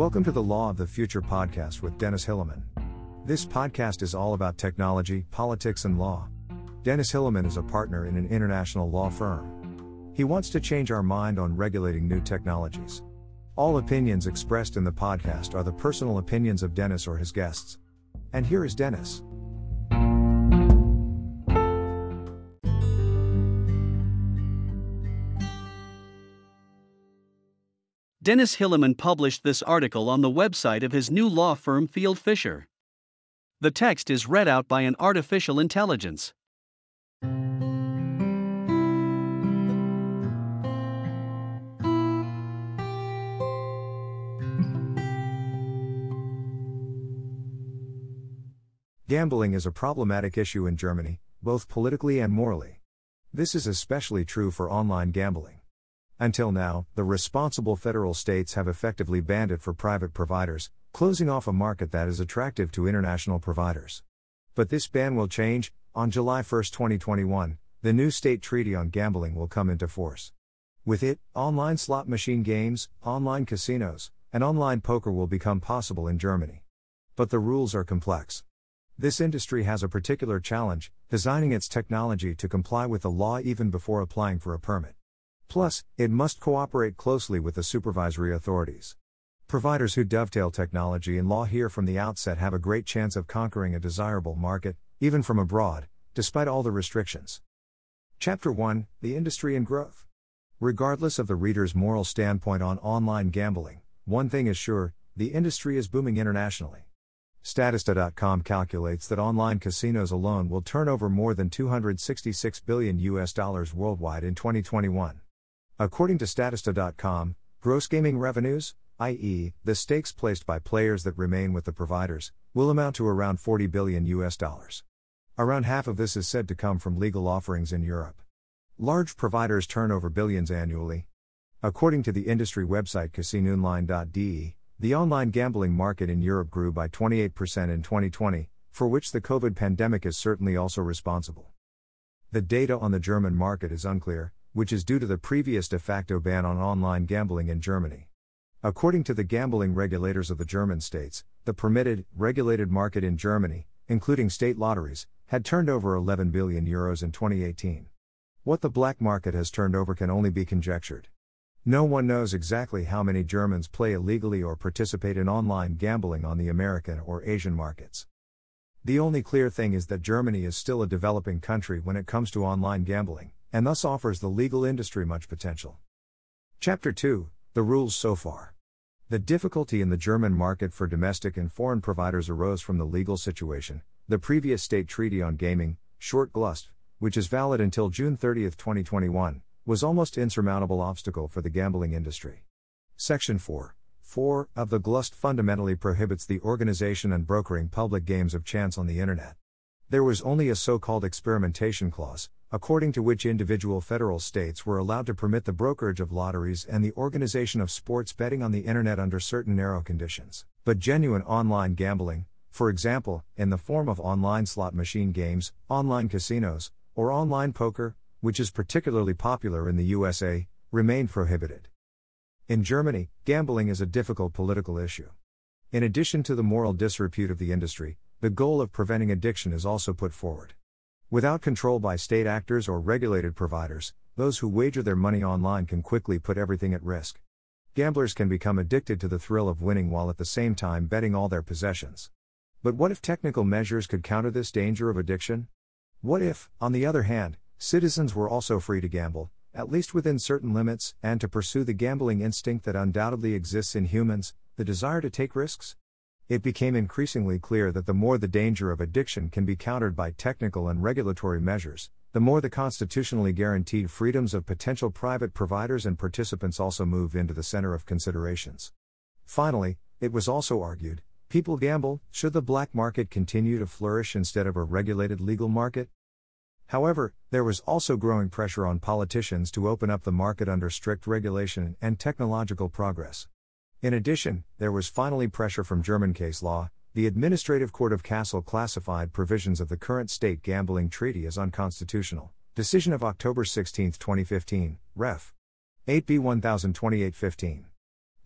Welcome to the Law of the Future podcast with Dennis Hillemann. This podcast is all about technology, politics, and law. Dennis Hillemann is a partner in an international law firm. He wants to change our mind on regulating new technologies. All opinions expressed in the podcast are the personal opinions of Dennis or his guests. And here is Dennis. Dennis Hillemann published this article on the website of his new law firm Fieldfisher. The text is read out by an artificial intelligence. Gambling is a problematic issue in Germany, both politically and morally. This is especially true for online gambling. Until now, the responsible federal states have effectively banned it for private providers, closing off a market that is attractive to international providers. But this ban will change. On July 1, 2021, the new state treaty on gambling will come into force. With it, online slot machine games, online casinos, and online poker will become possible in Germany. But the rules are complex. This industry has a particular challenge, designing its technology to comply with the law even before applying for a permit. Plus, it must cooperate closely with the supervisory authorities. Providers who dovetail technology and law here from the outset have a great chance of conquering a desirable market, even from abroad, despite all the restrictions. Chapter 1 The Industry and Growth. Regardless of the reader's moral standpoint on online gambling, one thing is sure the industry is booming internationally. Statista.com calculates that online casinos alone will turn over more than 266 billion US dollars worldwide in 2021. According to Statista.com, gross gaming revenues, i.e., the stakes placed by players that remain with the providers, will amount to around 40 billion US dollars. Around half of this is said to come from legal offerings in Europe. Large providers turn over billions annually. According to the industry website casinoonline.de, the online gambling market in Europe grew by 28% in 2020, for which the COVID pandemic is certainly also responsible. The data on the German market is unclear, which is due to the previous de facto ban on online gambling in Germany. According to the gambling regulators of the German states, the permitted, regulated market in Germany, including state lotteries, had turned over 11 billion euros in 2018. What the black market has turned over can only be conjectured. No one knows exactly how many Germans play illegally or participate in online gambling on the American or Asian markets. The only clear thing is that Germany is still a developing country when it comes to online gambling, and thus offers the legal industry much potential. Chapter 2 The Rules So Far. The difficulty in the German market for domestic and foreign providers arose from the legal situation, the previous state treaty on gaming, short GLUST, which is valid until June 30, 2021, was almost insurmountable obstacle for the gambling industry. Section 4 4 of the GLUST fundamentally prohibits the organization and brokering public games of chance on the internet. There was only a so called experimentation clause, according to which individual federal states were allowed to permit the brokerage of lotteries and the organization of sports betting on the internet under certain narrow conditions. But genuine online gambling, for example, in the form of online slot machine games, online casinos, or online poker, which is particularly popular in the USA, remained prohibited. In Germany, gambling is a difficult political issue. In addition to the moral disrepute of the industry, the goal of preventing addiction is also put forward. Without control by state actors or regulated providers, those who wager their money online can quickly put everything at risk. Gamblers can become addicted to the thrill of winning while at the same time betting all their possessions. But what if technical measures could counter this danger of addiction? What if, on the other hand, citizens were also free to gamble, at least within certain limits, and to pursue the gambling instinct that undoubtedly exists in humans, the desire to take risks? It became increasingly clear that the more the danger of addiction can be countered by technical and regulatory measures, the more the constitutionally guaranteed freedoms of potential private providers and participants also move into the center of considerations. Finally, it was also argued people gamble, should the black market continue to flourish instead of a regulated legal market? However, there was also growing pressure on politicians to open up the market under strict regulation and technological progress. In addition, there was finally pressure from German case law. The Administrative Court of Kassel classified provisions of the current state gambling treaty as unconstitutional. Decision of October 16, 2015, Ref. 8B 1028 15.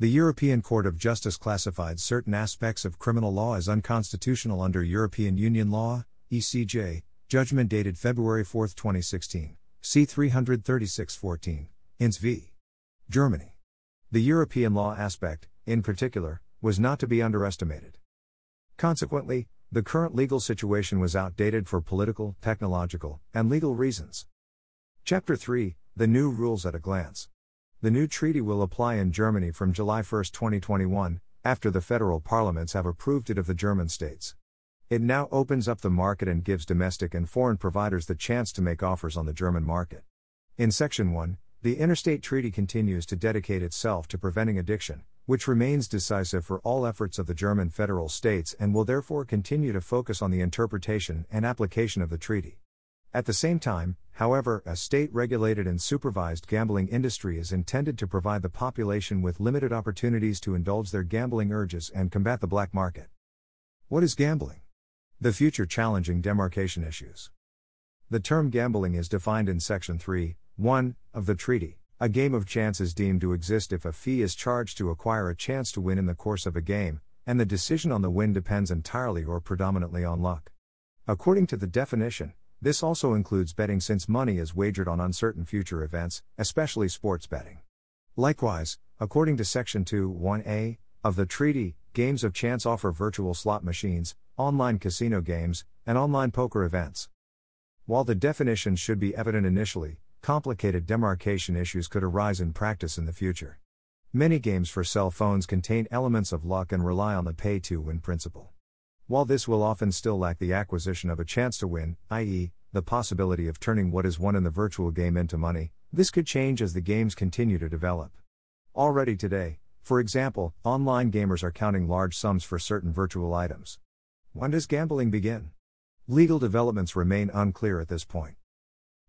The European Court of Justice classified certain aspects of criminal law as unconstitutional under European Union law, ECJ, judgment dated February 4, 2016, C 33614, Ince v. Germany. The European law aspect, in particular, was not to be underestimated. Consequently, the current legal situation was outdated for political, technological, and legal reasons. Chapter 3 The New Rules at a Glance. The new treaty will apply in Germany from July 1, 2021, after the federal parliaments have approved it of the German states. It now opens up the market and gives domestic and foreign providers the chance to make offers on the German market. In Section 1, the Interstate Treaty continues to dedicate itself to preventing addiction, which remains decisive for all efforts of the German federal states and will therefore continue to focus on the interpretation and application of the treaty. At the same time, however, a state regulated and supervised gambling industry is intended to provide the population with limited opportunities to indulge their gambling urges and combat the black market. What is gambling? The future challenging demarcation issues. The term gambling is defined in Section 3, 1, of the treaty. A game of chance is deemed to exist if a fee is charged to acquire a chance to win in the course of a game, and the decision on the win depends entirely or predominantly on luck. According to the definition, this also includes betting since money is wagered on uncertain future events, especially sports betting. Likewise, according to Section 2 1a of the treaty, games of chance offer virtual slot machines, online casino games, and online poker events. While the definitions should be evident initially, complicated demarcation issues could arise in practice in the future. Many games for cell phones contain elements of luck and rely on the pay to win principle. While this will often still lack the acquisition of a chance to win, i.e., the possibility of turning what is won in the virtual game into money, this could change as the games continue to develop. Already today, for example, online gamers are counting large sums for certain virtual items. When does gambling begin? Legal developments remain unclear at this point.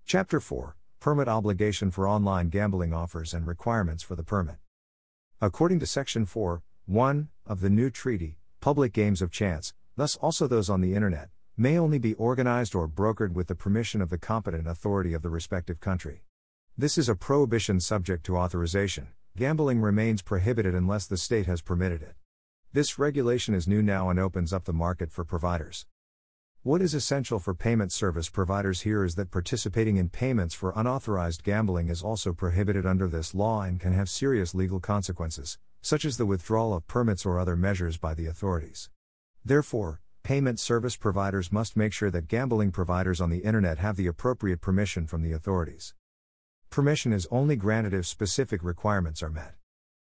Chapter 4 Permit obligation for online gambling offers and requirements for the permit. According to Section 4, 1 of the new treaty, public games of chance, thus also those on the Internet, may only be organized or brokered with the permission of the competent authority of the respective country. This is a prohibition subject to authorization. Gambling remains prohibited unless the state has permitted it. This regulation is new now and opens up the market for providers. What is essential for payment service providers here is that participating in payments for unauthorized gambling is also prohibited under this law and can have serious legal consequences, such as the withdrawal of permits or other measures by the authorities. Therefore, payment service providers must make sure that gambling providers on the Internet have the appropriate permission from the authorities. Permission is only granted if specific requirements are met.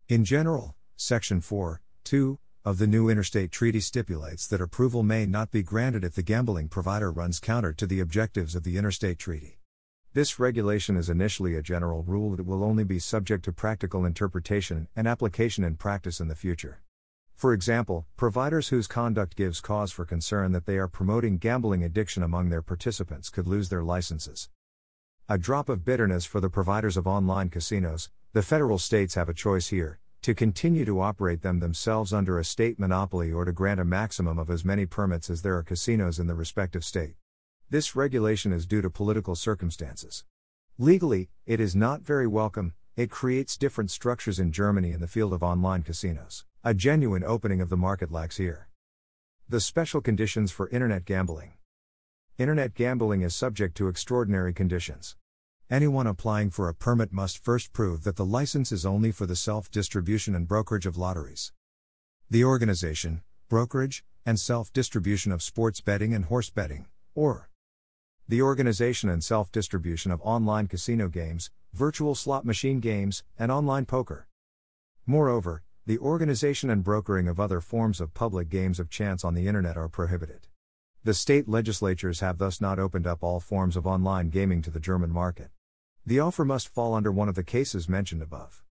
In general, Section 4, 2, of the new interstate treaty stipulates that approval may not be granted if the gambling provider runs counter to the objectives of the interstate treaty. This regulation is initially a general rule that will only be subject to practical interpretation and application in practice in the future. For example, providers whose conduct gives cause for concern that they are promoting gambling addiction among their participants could lose their licenses. A drop of bitterness for the providers of online casinos, the federal states have a choice here to continue to operate them themselves under a state monopoly or to grant a maximum of as many permits as there are casinos in the respective state. This regulation is due to political circumstances. Legally, it is not very welcome, it creates different structures in Germany in the field of online casinos. A genuine opening of the market lacks here. The special conditions for Internet gambling. Internet gambling is subject to extraordinary conditions. Anyone applying for a permit must first prove that the license is only for the self distribution and brokerage of lotteries. The organization, brokerage, and self distribution of sports betting and horse betting, or the organization and self distribution of online casino games, virtual slot machine games, and online poker. Moreover, the organization and brokering of other forms of public games of chance on the Internet are prohibited. The state legislatures have thus not opened up all forms of online gaming to the German market. The offer must fall under one of the cases mentioned above.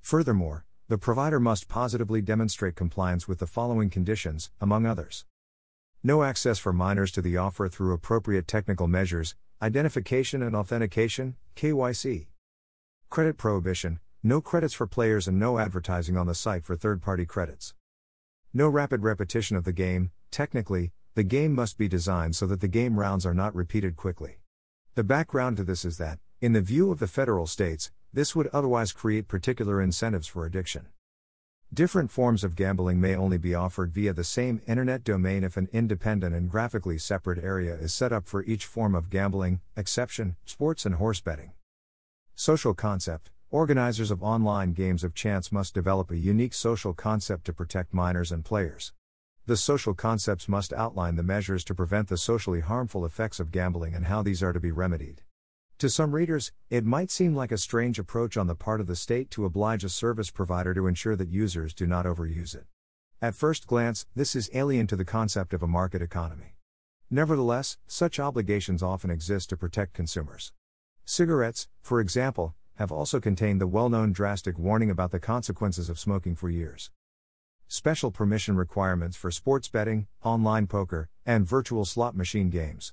Furthermore, the provider must positively demonstrate compliance with the following conditions, among others. No access for minors to the offer through appropriate technical measures, identification and authentication, KYC. Credit prohibition, no credits for players and no advertising on the site for third party credits. No rapid repetition of the game, technically, the game must be designed so that the game rounds are not repeated quickly. The background to this is that, in the view of the federal states, this would otherwise create particular incentives for addiction. Different forms of gambling may only be offered via the same internet domain if an independent and graphically separate area is set up for each form of gambling, exception, sports and horse betting. Social concept Organizers of online games of chance must develop a unique social concept to protect minors and players. The social concepts must outline the measures to prevent the socially harmful effects of gambling and how these are to be remedied. To some readers, it might seem like a strange approach on the part of the state to oblige a service provider to ensure that users do not overuse it. At first glance, this is alien to the concept of a market economy. Nevertheless, such obligations often exist to protect consumers. Cigarettes, for example, have also contained the well known drastic warning about the consequences of smoking for years. Special permission requirements for sports betting, online poker, and virtual slot machine games.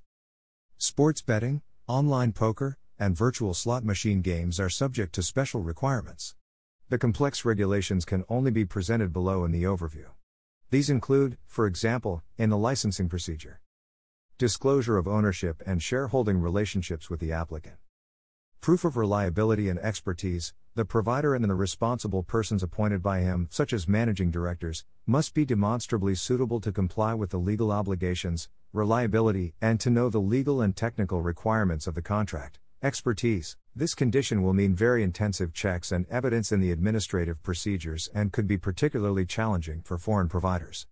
Sports betting, Online poker and virtual slot machine games are subject to special requirements. The complex regulations can only be presented below in the overview. These include, for example, in the licensing procedure, disclosure of ownership and shareholding relationships with the applicant, proof of reliability and expertise, the provider and the responsible persons appointed by him, such as managing directors, must be demonstrably suitable to comply with the legal obligations, reliability, and to know the legal and technical requirements of the contract. Expertise. This condition will mean very intensive checks and evidence in the administrative procedures and could be particularly challenging for foreign providers.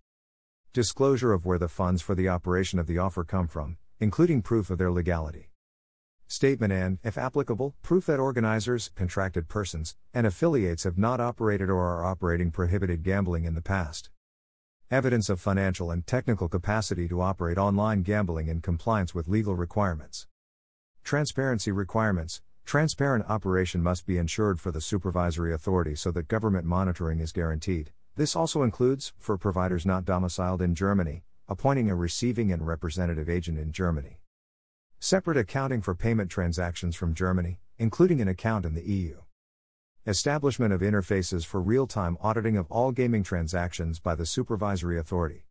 Disclosure of where the funds for the operation of the offer come from, including proof of their legality. Statement and, if applicable, proof that organizers, contracted persons, and affiliates have not operated or are operating prohibited gambling in the past. Evidence of financial and technical capacity to operate online gambling in compliance with legal requirements. Transparency requirements Transparent operation must be ensured for the supervisory authority so that government monitoring is guaranteed. This also includes, for providers not domiciled in Germany, appointing a receiving and representative agent in Germany. Separate accounting for payment transactions from Germany, including an account in the EU. Establishment of interfaces for real time auditing of all gaming transactions by the supervisory authority.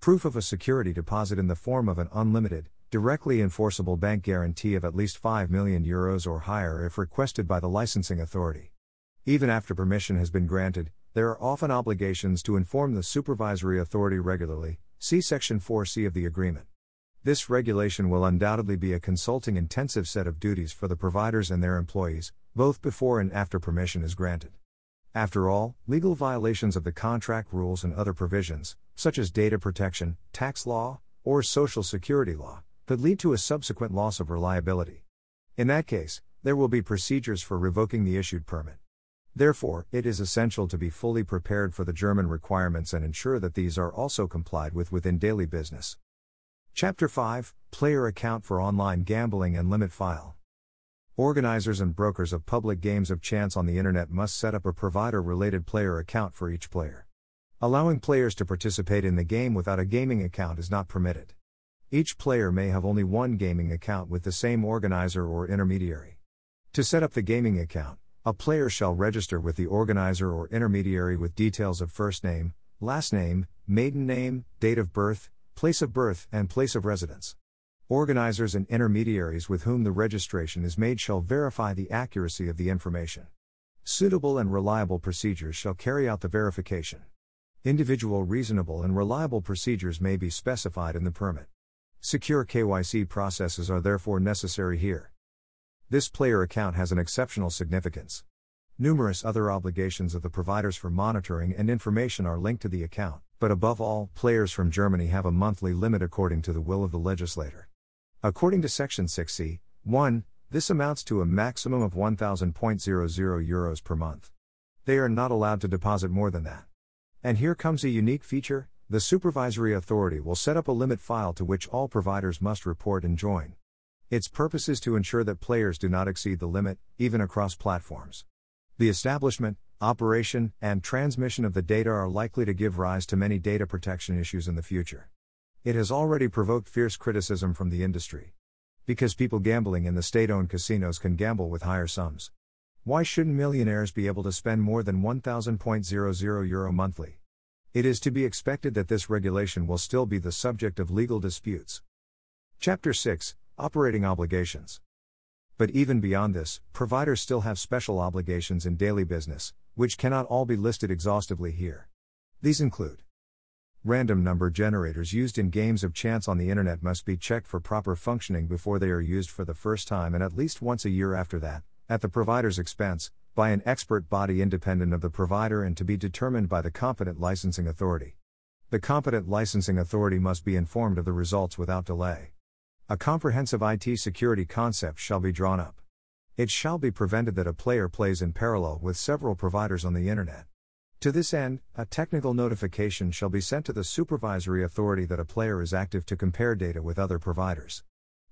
Proof of a security deposit in the form of an unlimited, directly enforceable bank guarantee of at least 5 million euros or higher if requested by the licensing authority. Even after permission has been granted, there are often obligations to inform the supervisory authority regularly. See Section 4C of the agreement. This regulation will undoubtedly be a consulting intensive set of duties for the providers and their employees, both before and after permission is granted. After all, legal violations of the contract rules and other provisions, such as data protection, tax law, or social security law, could lead to a subsequent loss of reliability. In that case, there will be procedures for revoking the issued permit. Therefore, it is essential to be fully prepared for the German requirements and ensure that these are also complied with within daily business. Chapter 5 Player Account for Online Gambling and Limit File. Organizers and brokers of public games of chance on the Internet must set up a provider related player account for each player. Allowing players to participate in the game without a gaming account is not permitted. Each player may have only one gaming account with the same organizer or intermediary. To set up the gaming account, a player shall register with the organizer or intermediary with details of first name, last name, maiden name, date of birth, place of birth, and place of residence. Organizers and intermediaries with whom the registration is made shall verify the accuracy of the information. Suitable and reliable procedures shall carry out the verification. Individual reasonable and reliable procedures may be specified in the permit. Secure KYC processes are therefore necessary here. This player account has an exceptional significance. Numerous other obligations of the providers for monitoring and information are linked to the account, but above all, players from Germany have a monthly limit according to the will of the legislator. According to Section 6c, 1, this amounts to a maximum of 1000.00 euros per month. They are not allowed to deposit more than that. And here comes a unique feature the supervisory authority will set up a limit file to which all providers must report and join. Its purpose is to ensure that players do not exceed the limit, even across platforms. The establishment, operation, and transmission of the data are likely to give rise to many data protection issues in the future. It has already provoked fierce criticism from the industry. Because people gambling in the state owned casinos can gamble with higher sums. Why shouldn't millionaires be able to spend more than 1000.00 euro monthly? It is to be expected that this regulation will still be the subject of legal disputes. Chapter 6 Operating Obligations but even beyond this, providers still have special obligations in daily business, which cannot all be listed exhaustively here. These include Random number generators used in games of chance on the internet must be checked for proper functioning before they are used for the first time and at least once a year after that, at the provider's expense, by an expert body independent of the provider and to be determined by the competent licensing authority. The competent licensing authority must be informed of the results without delay. A comprehensive IT security concept shall be drawn up. It shall be prevented that a player plays in parallel with several providers on the internet. To this end, a technical notification shall be sent to the supervisory authority that a player is active to compare data with other providers.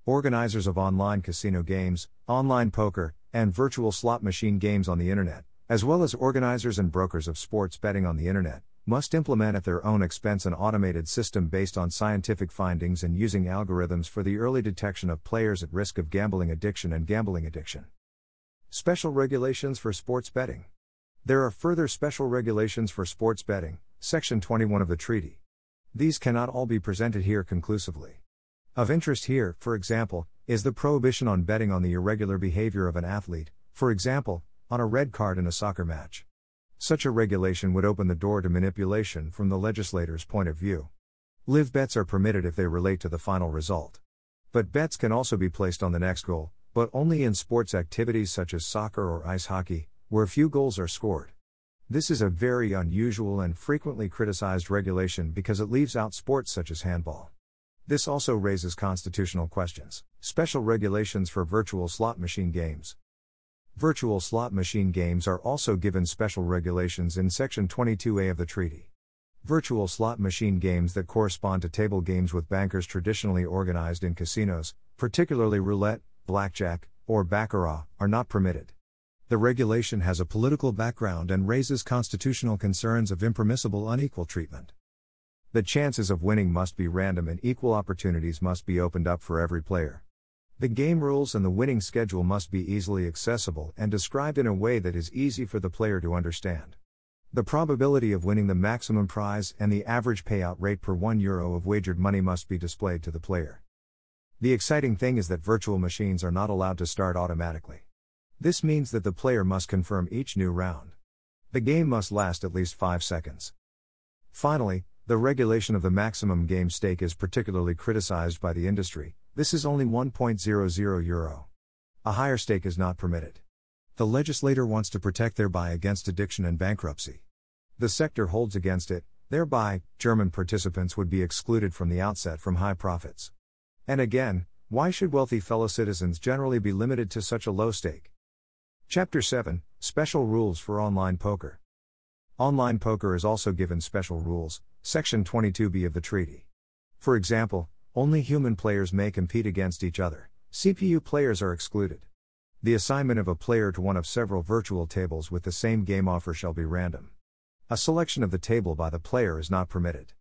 Organizers of online casino games, online poker, and virtual slot machine games on the Internet, as well as organizers and brokers of sports betting on the Internet, must implement at their own expense an automated system based on scientific findings and using algorithms for the early detection of players at risk of gambling addiction and gambling addiction. Special regulations for sports betting. There are further special regulations for sports betting, Section 21 of the treaty. These cannot all be presented here conclusively. Of interest here, for example, is the prohibition on betting on the irregular behavior of an athlete, for example, on a red card in a soccer match. Such a regulation would open the door to manipulation from the legislator's point of view. Live bets are permitted if they relate to the final result. But bets can also be placed on the next goal, but only in sports activities such as soccer or ice hockey, where few goals are scored. This is a very unusual and frequently criticized regulation because it leaves out sports such as handball. This also raises constitutional questions. Special regulations for virtual slot machine games. Virtual slot machine games are also given special regulations in Section 22A of the treaty. Virtual slot machine games that correspond to table games with bankers traditionally organized in casinos, particularly roulette, blackjack, or baccarat, are not permitted. The regulation has a political background and raises constitutional concerns of impermissible unequal treatment. The chances of winning must be random and equal opportunities must be opened up for every player. The game rules and the winning schedule must be easily accessible and described in a way that is easy for the player to understand. The probability of winning the maximum prize and the average payout rate per 1 euro of wagered money must be displayed to the player. The exciting thing is that virtual machines are not allowed to start automatically. This means that the player must confirm each new round. The game must last at least 5 seconds. Finally, the regulation of the maximum game stake is particularly criticized by the industry. This is only 1.00 euro. A higher stake is not permitted. The legislator wants to protect thereby against addiction and bankruptcy. The sector holds against it, thereby, German participants would be excluded from the outset from high profits. And again, why should wealthy fellow citizens generally be limited to such a low stake? Chapter 7 Special Rules for Online Poker. Online poker is also given special rules, Section 22b of the treaty. For example, only human players may compete against each other, CPU players are excluded. The assignment of a player to one of several virtual tables with the same game offer shall be random. A selection of the table by the player is not permitted.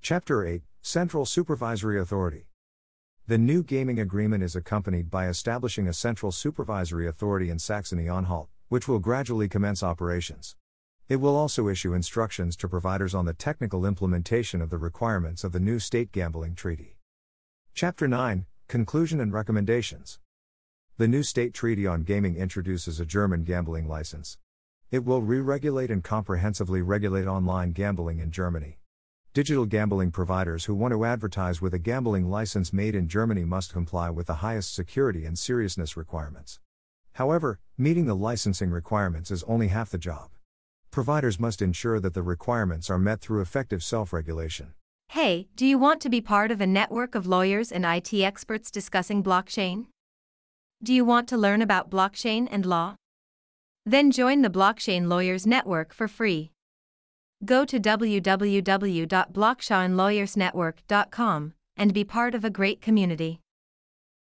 Chapter 8 Central Supervisory Authority. The new gaming agreement is accompanied by establishing a central supervisory authority in Saxony Anhalt, which will gradually commence operations. It will also issue instructions to providers on the technical implementation of the requirements of the new State Gambling Treaty. Chapter 9 Conclusion and Recommendations. The new State Treaty on Gaming introduces a German gambling license. It will re regulate and comprehensively regulate online gambling in Germany. Digital gambling providers who want to advertise with a gambling license made in Germany must comply with the highest security and seriousness requirements. However, meeting the licensing requirements is only half the job. Providers must ensure that the requirements are met through effective self regulation. Hey, do you want to be part of a network of lawyers and IT experts discussing blockchain? Do you want to learn about blockchain and law? Then join the Blockchain Lawyers Network for free. Go to www.blockchainlawyersnetwork.com and be part of a great community.